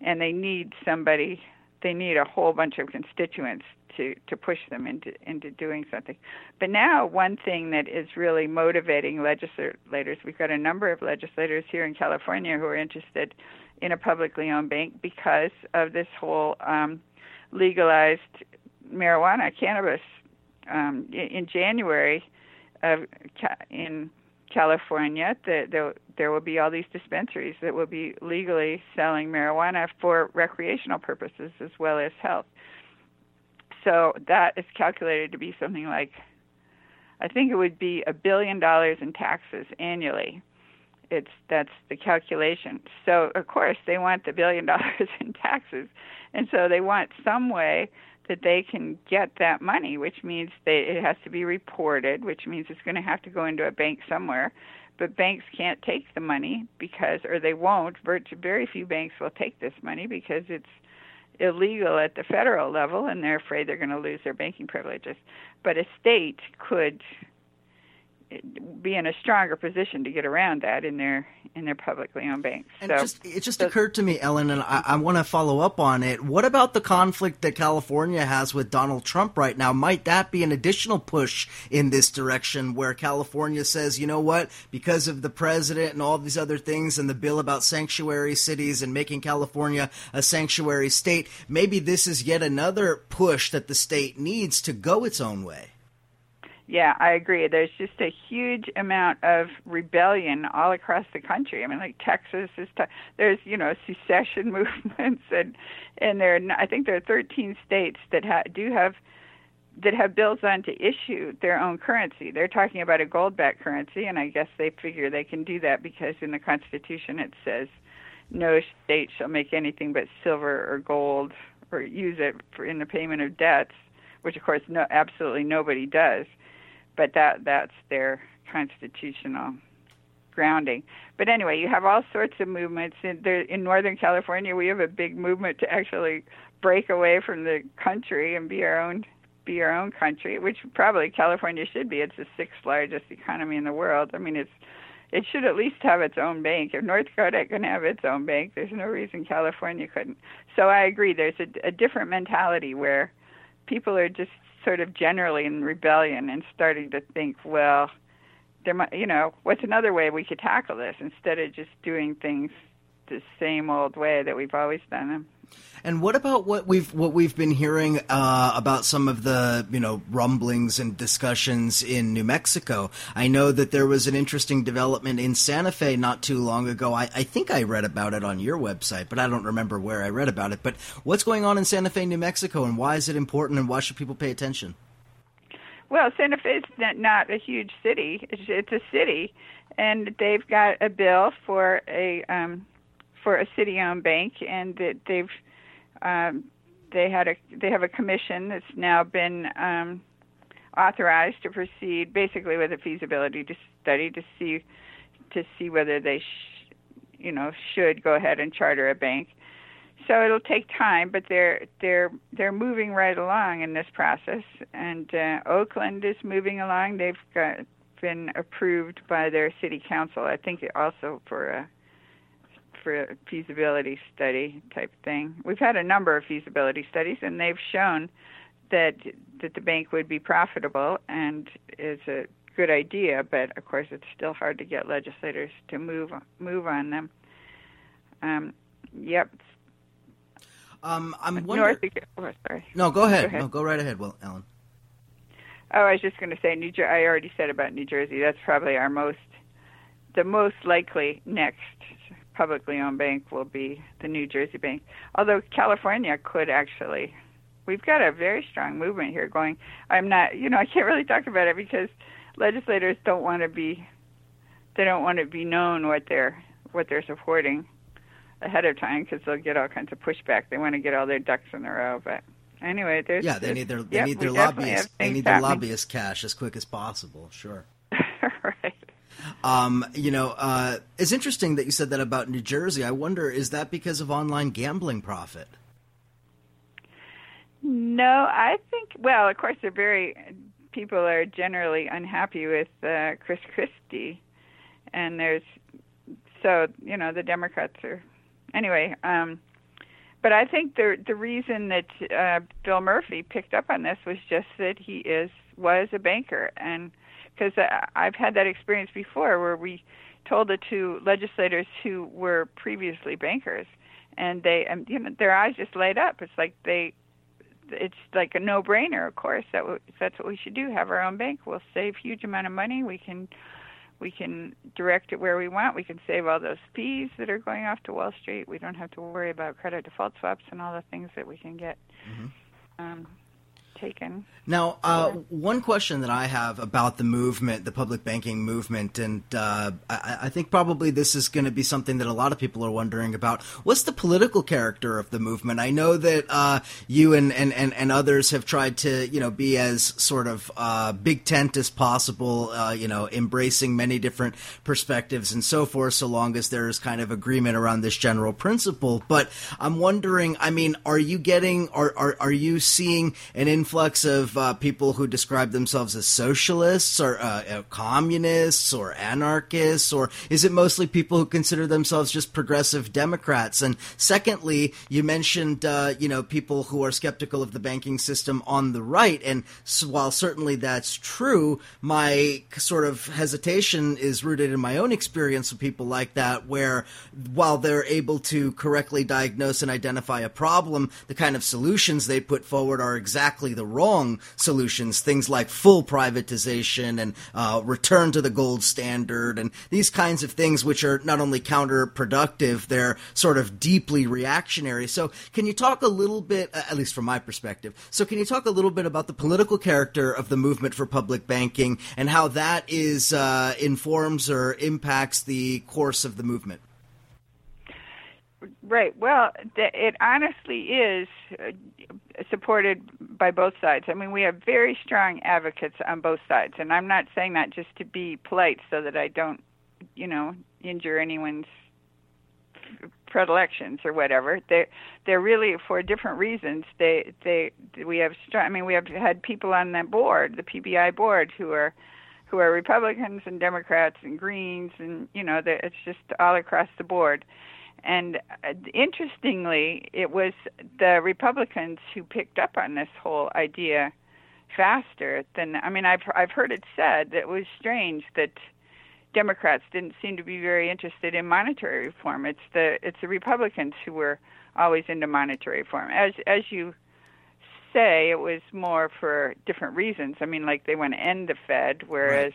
and they need somebody they need a whole bunch of constituents to to push them into into doing something. But now one thing that is really motivating legislators, we've got a number of legislators here in California who are interested in a publicly owned bank because of this whole um, legalized marijuana cannabis. Um, in January, of in California, the, the, there will be all these dispensaries that will be legally selling marijuana for recreational purposes as well as health so that is calculated to be something like I think it would be a billion dollars in taxes annually. It's that's the calculation. So of course they want the billion dollars in taxes, and so they want some way that they can get that money, which means that it has to be reported, which means it's going to have to go into a bank somewhere. But banks can't take the money because, or they won't. Very few banks will take this money because it's illegal at the federal level and they're afraid they're going to lose their banking privileges. But a state could be in a stronger position to get around that in their in their publicly owned banks. And so, just, it just so, occurred to me, Ellen, and I, I want to follow up on it. What about the conflict that California has with Donald Trump right now? Might that be an additional push in this direction, where California says, you know what, because of the president and all these other things, and the bill about sanctuary cities and making California a sanctuary state, maybe this is yet another push that the state needs to go its own way. Yeah, I agree. There's just a huge amount of rebellion all across the country. I mean, like Texas is. T- there's you know secession movements, and and there. I think there are 13 states that ha- do have that have bills on to issue their own currency. They're talking about a gold-backed currency, and I guess they figure they can do that because in the Constitution it says no state shall make anything but silver or gold or use it for in the payment of debts, which of course no absolutely nobody does. But that that's their constitutional grounding. But anyway, you have all sorts of movements in there in Northern California. We have a big movement to actually break away from the country and be our own be our own country, which probably California should be. It's the sixth largest economy in the world. I mean, it's it should at least have its own bank. If North Dakota can have its own bank, there's no reason California couldn't. So I agree. There's a, a different mentality where people are just sort of generally in rebellion and starting to think, well, there might, you know, what's another way we could tackle this instead of just doing things the same old way that we've always done them. And what about what we've what we've been hearing uh, about some of the you know rumblings and discussions in New Mexico? I know that there was an interesting development in Santa Fe not too long ago. I, I think I read about it on your website, but I don't remember where I read about it. But what's going on in Santa Fe, New Mexico, and why is it important, and why should people pay attention? Well, Santa Fe is not a huge city; it's, a city, and they've got a bill for a um, for a city-owned bank, and that they've um, they had a they have a commission that's now been um, authorized to proceed basically with a feasibility study to see to see whether they sh- you know should go ahead and charter a bank. So it'll take time, but they're they're they're moving right along in this process. And uh, Oakland is moving along. They've got been approved by their city council. I think also for a for a feasibility study type thing. We've had a number of feasibility studies, and they've shown that that the bank would be profitable and is a good idea. But of course, it's still hard to get legislators to move move on them. Um, yep. Um, I'm wondering. North, oh, sorry. No, go ahead. Go ahead. No, go right ahead. Well, Ellen. Oh, I was just going to say New Jersey. I already said about New Jersey. That's probably our most, the most likely next publicly owned bank will be the New Jersey Bank. Although California could actually, we've got a very strong movement here going. I'm not, you know, I can't really talk about it because legislators don't want to be, they don't want to be known what they're what they're supporting ahead of time because they'll get all kinds of pushback. They want to get all their ducks in a row, but anyway, there's yeah, they need their they yep, need their lobbyists they need their lobbyist cash as quick as possible. Sure. Um, you know, uh, it's interesting that you said that about New Jersey. I wonder, is that because of online gambling profit? No, I think. Well, of course, they're very. People are generally unhappy with uh, Chris Christie, and there's so you know the Democrats are anyway. Um, but I think the the reason that uh, Phil Murphy picked up on this was just that he is was a banker and because I've had that experience before where we told it to legislators who were previously bankers, and they, um, you know, their eyes just light up. It's like they, it's like a no-brainer. Of course, that w- that's what we should do. Have our own bank. We'll save huge amount of money. We can, we can direct it where we want. We can save all those fees that are going off to Wall Street. We don't have to worry about credit default swaps and all the things that we can get. Mm-hmm. Um, taken. Now, uh, one question that I have about the movement, the public banking movement, and uh, I, I, think probably this is going to be something that a lot of people are wondering about. What's the political character of the movement? I know that uh, you and, and, and, and, others have tried to, you know, be as sort of uh, big tent as possible, uh, you know, embracing many different perspectives and so forth, so long as there is kind of agreement around this general principle. But I'm wondering, I mean, are you getting, are, are, are you seeing an influx of uh, people who describe themselves as socialists or uh, uh, communists or anarchists, or is it mostly people who consider themselves just progressive Democrats? And secondly, you mentioned uh, you know people who are skeptical of the banking system on the right, and while certainly that's true, my sort of hesitation is rooted in my own experience with people like that, where while they're able to correctly diagnose and identify a problem, the kind of solutions they put forward are exactly the wrong solutions, things like full privatization and uh, return to the gold standard and these kinds of things, which are not only counterproductive, they're sort of deeply reactionary. So, can you talk a little bit, at least from my perspective, so can you talk a little bit about the political character of the movement for public banking and how that is uh, informs or impacts the course of the movement? Right. Well, it honestly is uh, supported by both sides. I mean, we have very strong advocates on both sides, and I'm not saying that just to be polite so that I don't, you know, injure anyone's predilections or whatever. They they're really for different reasons. They they we have strong. I mean, we have had people on the board, the PBI board, who are who are Republicans and Democrats and Greens, and you know, it's just all across the board. And uh, interestingly, it was the Republicans who picked up on this whole idea faster than I mean I've I've heard it said that it was strange that Democrats didn't seem to be very interested in monetary reform. It's the it's the Republicans who were always into monetary reform. As as you say, it was more for different reasons. I mean, like they want to end the Fed, whereas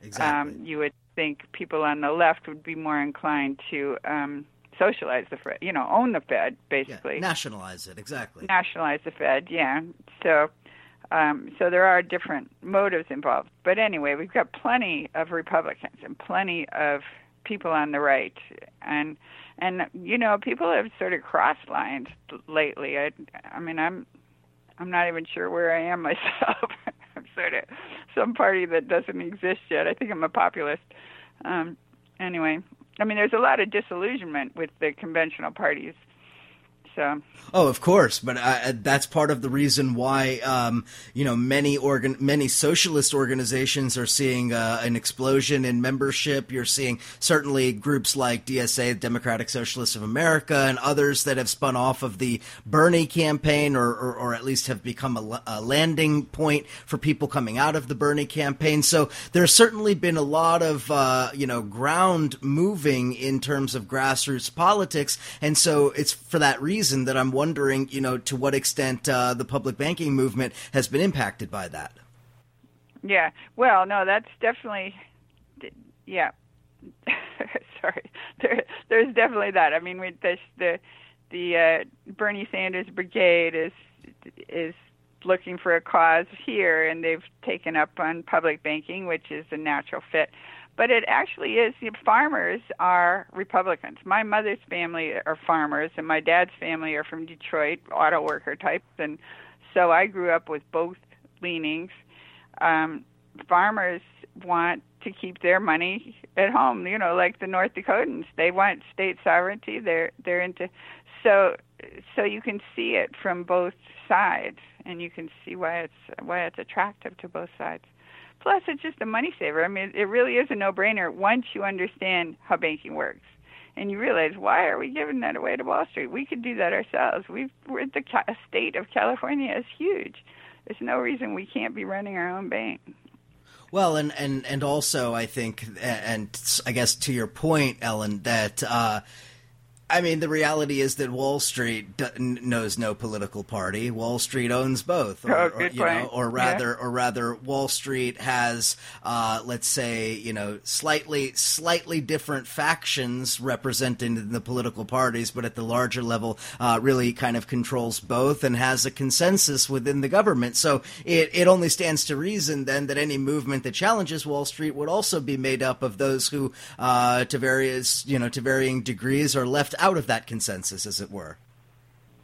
right. exactly. um, you would think people on the left would be more inclined to um, socialize the Fed, you know, own the Fed, basically. Yeah, nationalize it, exactly. Nationalize the Fed, yeah. So, um, so there are different motives involved. But anyway, we've got plenty of Republicans and plenty of people on the right, and and you know, people have sort of crossed lines lately. I, I mean, I'm I'm not even sure where I am myself. I'm sort of some party that doesn't exist yet. I think I'm a populist. Um, anyway, I mean, there's a lot of disillusionment with the conventional parties so. Oh, of course, but uh, that's part of the reason why um, you know many organ many socialist organizations are seeing uh, an explosion in membership. You're seeing certainly groups like DSA, Democratic Socialists of America, and others that have spun off of the Bernie campaign, or or, or at least have become a, a, landing point for people coming out of the Bernie campaign. So there's certainly been a lot of uh, you know ground moving in terms of grassroots politics, and so it's for that reason reason that I'm wondering, you know, to what extent uh, the public banking movement has been impacted by that. Yeah. Well, no, that's definitely, yeah. Sorry, there, there's definitely that. I mean, we, the the the uh, Bernie Sanders brigade is is looking for a cause here, and they've taken up on public banking, which is a natural fit but it actually is farmers are republicans. My mother's family are farmers and my dad's family are from detroit auto worker types. And so i grew up with both leanings. Um farmers want to keep their money at home you know like the north dakotans. They want state sovereignty. They're they're into so so you can see it from both sides and you can see why it's why it's attractive to both sides Plus, it's just a money saver. I mean, it really is a no-brainer once you understand how banking works, and you realize why are we giving that away to Wall Street? We could do that ourselves. We've we're the ca- state of California is huge. There's no reason we can't be running our own bank. Well, and and and also, I think, and I guess to your point, Ellen, that. Uh, I mean, the reality is that Wall Street d- knows no political party. Wall Street owns both, or, oh, or you know, or rather, yeah. or rather, Wall Street has, uh, let's say, you know, slightly, slightly different factions represented in the political parties, but at the larger level, uh, really kind of controls both and has a consensus within the government. So it it only stands to reason then that any movement that challenges Wall Street would also be made up of those who, uh, to various, you know, to varying degrees, are left out of that consensus, as it were.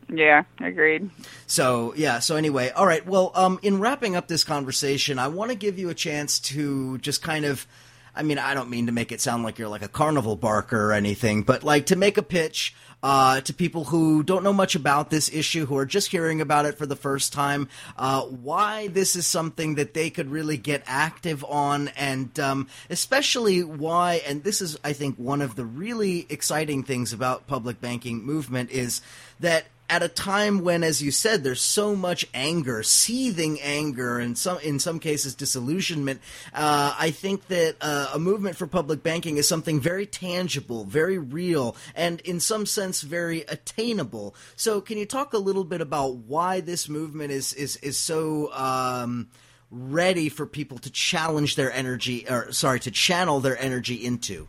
Yeah, agreed. So yeah, so anyway, all right. Well, um, in wrapping up this conversation, I want to give you a chance to just kind of. I mean, I don't mean to make it sound like you're like a carnival barker or anything, but like to make a pitch uh, to people who don't know much about this issue, who are just hearing about it for the first time, uh, why this is something that they could really get active on, and um, especially why, and this is, I think, one of the really exciting things about public banking movement is that at a time when, as you said, there's so much anger, seething anger, and some in some cases disillusionment. Uh, I think that uh, a movement for public banking is something very tangible, very real, and in some sense very attainable. So, can you talk a little bit about why this movement is is is so? Um, ready for people to challenge their energy or sorry to channel their energy into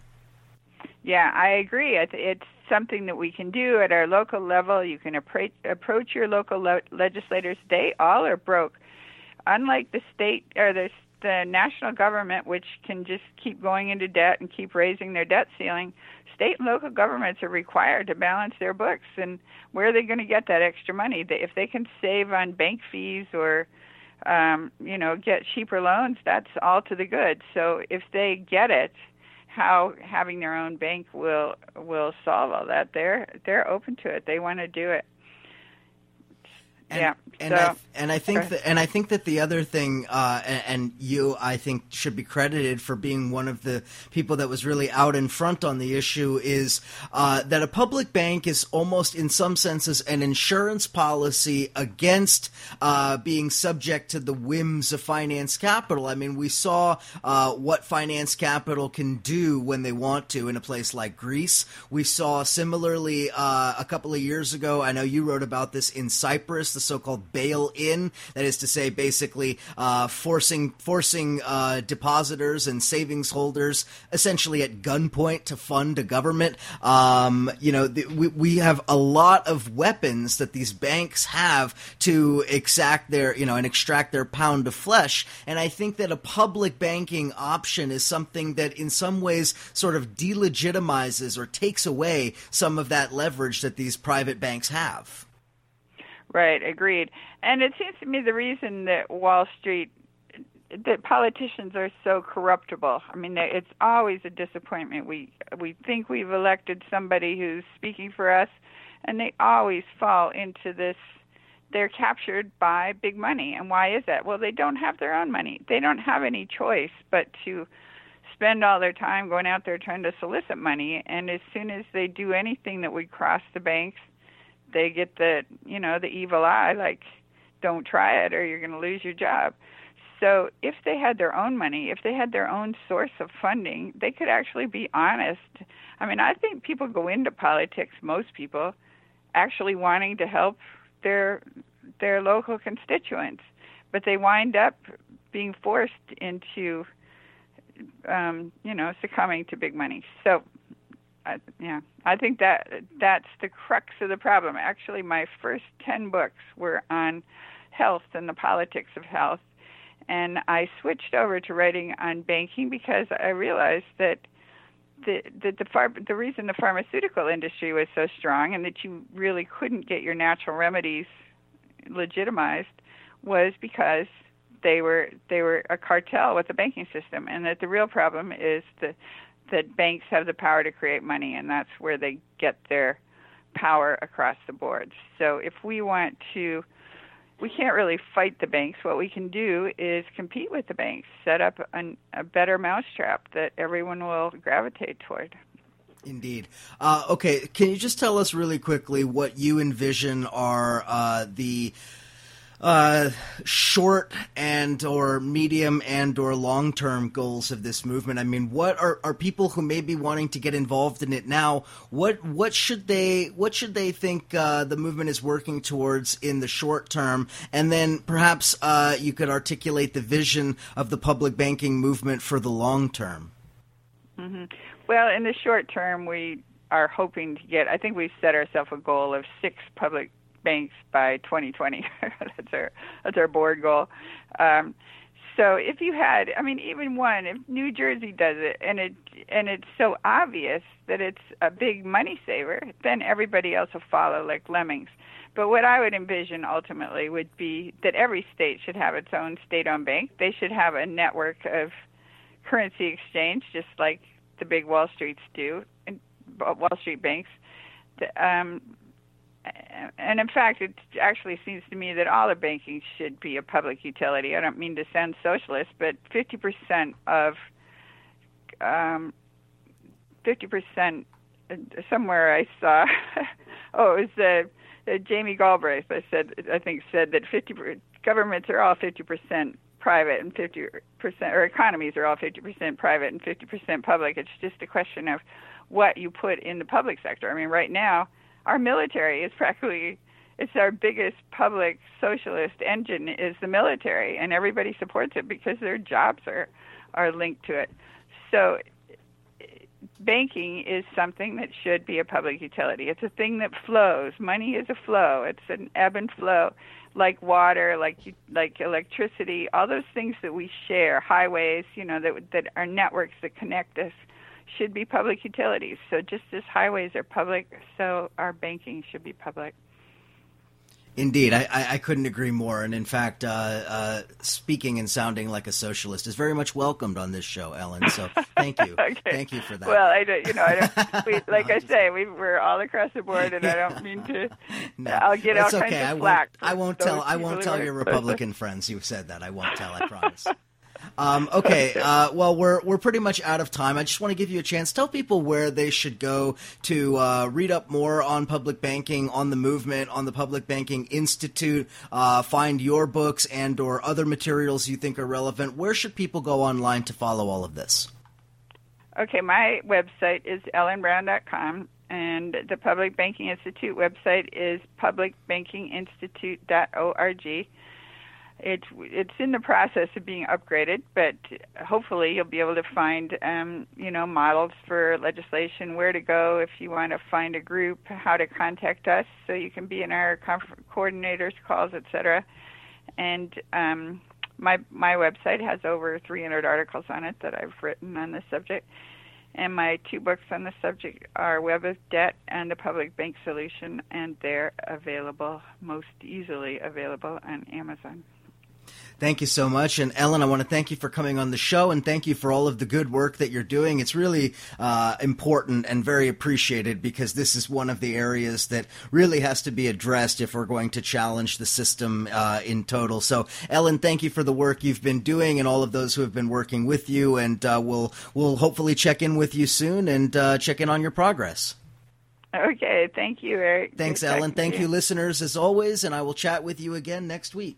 yeah i agree it's something that we can do at our local level. You can approach, approach your local le- legislators. They all are broke. Unlike the state or the, the national government, which can just keep going into debt and keep raising their debt ceiling, state and local governments are required to balance their books. And where are they going to get that extra money? If they can save on bank fees or um, you know, get cheaper loans, that's all to the good. So if they get it, how having their own bank will will solve all that. They're they're open to it. They want to do it. And, yeah. And so, I and I think that and I think that the other thing, uh, and, and, you, I think, should be credited for being one of the people that was really out in front on the issue is uh, that a public bank is almost, in some senses, an insurance policy against uh, being subject to the whims of finance capital. I mean, we saw uh, what finance capital can do when they want to in a place like Greece. We saw similarly uh, a couple of years ago. I know you wrote about this in Cyprus the so-called bail-in. That is to say, basically uh, forcing forcing uh, depositors and savings holders essentially at gunpoint to fund a government. Um, you know, we we have a lot of weapons that these banks have to exact their you know and extract their pound of flesh. And I think that a public banking option is something that in some ways sort of delegitimizes or takes away some of that leverage that these private banks have. Right, agreed. And it seems to me the reason that Wall Street that politicians are so corruptible. I mean, it's always a disappointment. We we think we've elected somebody who's speaking for us, and they always fall into this. They're captured by big money, and why is that? Well, they don't have their own money. They don't have any choice but to spend all their time going out there trying to solicit money. And as soon as they do anything that would cross the banks, they get the you know the evil eye like don't try it or you're going to lose your job. So if they had their own money if they had their own source of funding they could actually be honest. I mean i think people go into politics most people actually wanting to help their their local constituents but they wind up being forced into um you know succumbing to big money. So I, yeah, I think that that's the crux of the problem. Actually, my first ten books were on health and the politics of health, and I switched over to writing on banking because I realized that the the the, far, the reason the pharmaceutical industry was so strong and that you really couldn't get your natural remedies legitimized was because they were they were a cartel with the banking system, and that the real problem is the that banks have the power to create money, and that's where they get their power across the board. So if we want to, we can't really fight the banks. What we can do is compete with the banks, set up an, a better mousetrap that everyone will gravitate toward. Indeed. Uh, okay, can you just tell us really quickly what you envision are uh, the uh, short and or medium and or long term goals of this movement? I mean, what are, are people who may be wanting to get involved in it now? What what should they what should they think uh, the movement is working towards in the short term? And then perhaps uh, you could articulate the vision of the public banking movement for the long term. Mm-hmm. Well, in the short term, we are hoping to get. I think we've set ourselves a goal of six public banks by 2020. that's our that's our board goal. Um, so if you had, I mean, even one, if New Jersey does it, and it and it's so obvious that it's a big money saver, then everybody else will follow like lemmings. But what I would envision ultimately would be that every state should have its own state-owned bank. They should have a network of currency exchange, just like the big Wall Streets do, and Wall Street banks. Um, and in fact, it actually seems to me that all the banking should be a public utility. I don't mean to sound socialist, but 50% of um, 50% somewhere I saw, oh, it was the uh, Jamie Galbraith, I said, I think said that 50 governments are all 50 percent private and 50 percent, or economies are all 50 percent private and 50 percent public. It's just a question of what you put in the public sector. I mean, right now, our military is practically it's our biggest public socialist engine is the military, and everybody supports it because their jobs are are linked to it. So banking is something that should be a public utility. It's a thing that flows. Money is a flow. It's an ebb and flow, like water, like like electricity. All those things that we share, highways, you know, that that are networks that connect us, should be public utilities. So just as highways are public, so our banking should be public. Indeed, I, I, couldn't agree more. And in fact, uh, uh, speaking and sounding like a socialist is very much welcomed on this show, Ellen. So thank you, okay. thank you for that. Well, I don't, you know, I don't, we, like no, I say, we, we're all across the board, and I don't mean to. no, I'll get all okay. kinds of. I won't, I won't tell. I won't tell your Republican friends you said that. I won't tell. I promise. Um, okay, uh, well, we're we're pretty much out of time. I just want to give you a chance. Tell people where they should go to uh, read up more on public banking, on the movement, on the Public Banking Institute. Uh, find your books and or other materials you think are relevant. Where should people go online to follow all of this? Okay, my website is ellenbrown.com, and the Public Banking Institute website is publicbankinginstitute.org it's it's in the process of being upgraded, but hopefully you'll be able to find um, you know models for legislation, where to go if you want to find a group, how to contact us, so you can be in our coordinators calls, etc. And um, my my website has over 300 articles on it that I've written on this subject. And my two books on the subject are Web of Debt and the Public Bank Solution, and they're available, most easily available on Amazon. Thank you so much. And Ellen, I want to thank you for coming on the show and thank you for all of the good work that you're doing. It's really uh, important and very appreciated because this is one of the areas that really has to be addressed if we're going to challenge the system uh, in total. So, Ellen, thank you for the work you've been doing and all of those who have been working with you. And uh, we'll we'll hopefully check in with you soon and uh, check in on your progress. Okay, thank you, Eric. Thanks, Ellen. Thank you, listeners, as always, and I will chat with you again next week.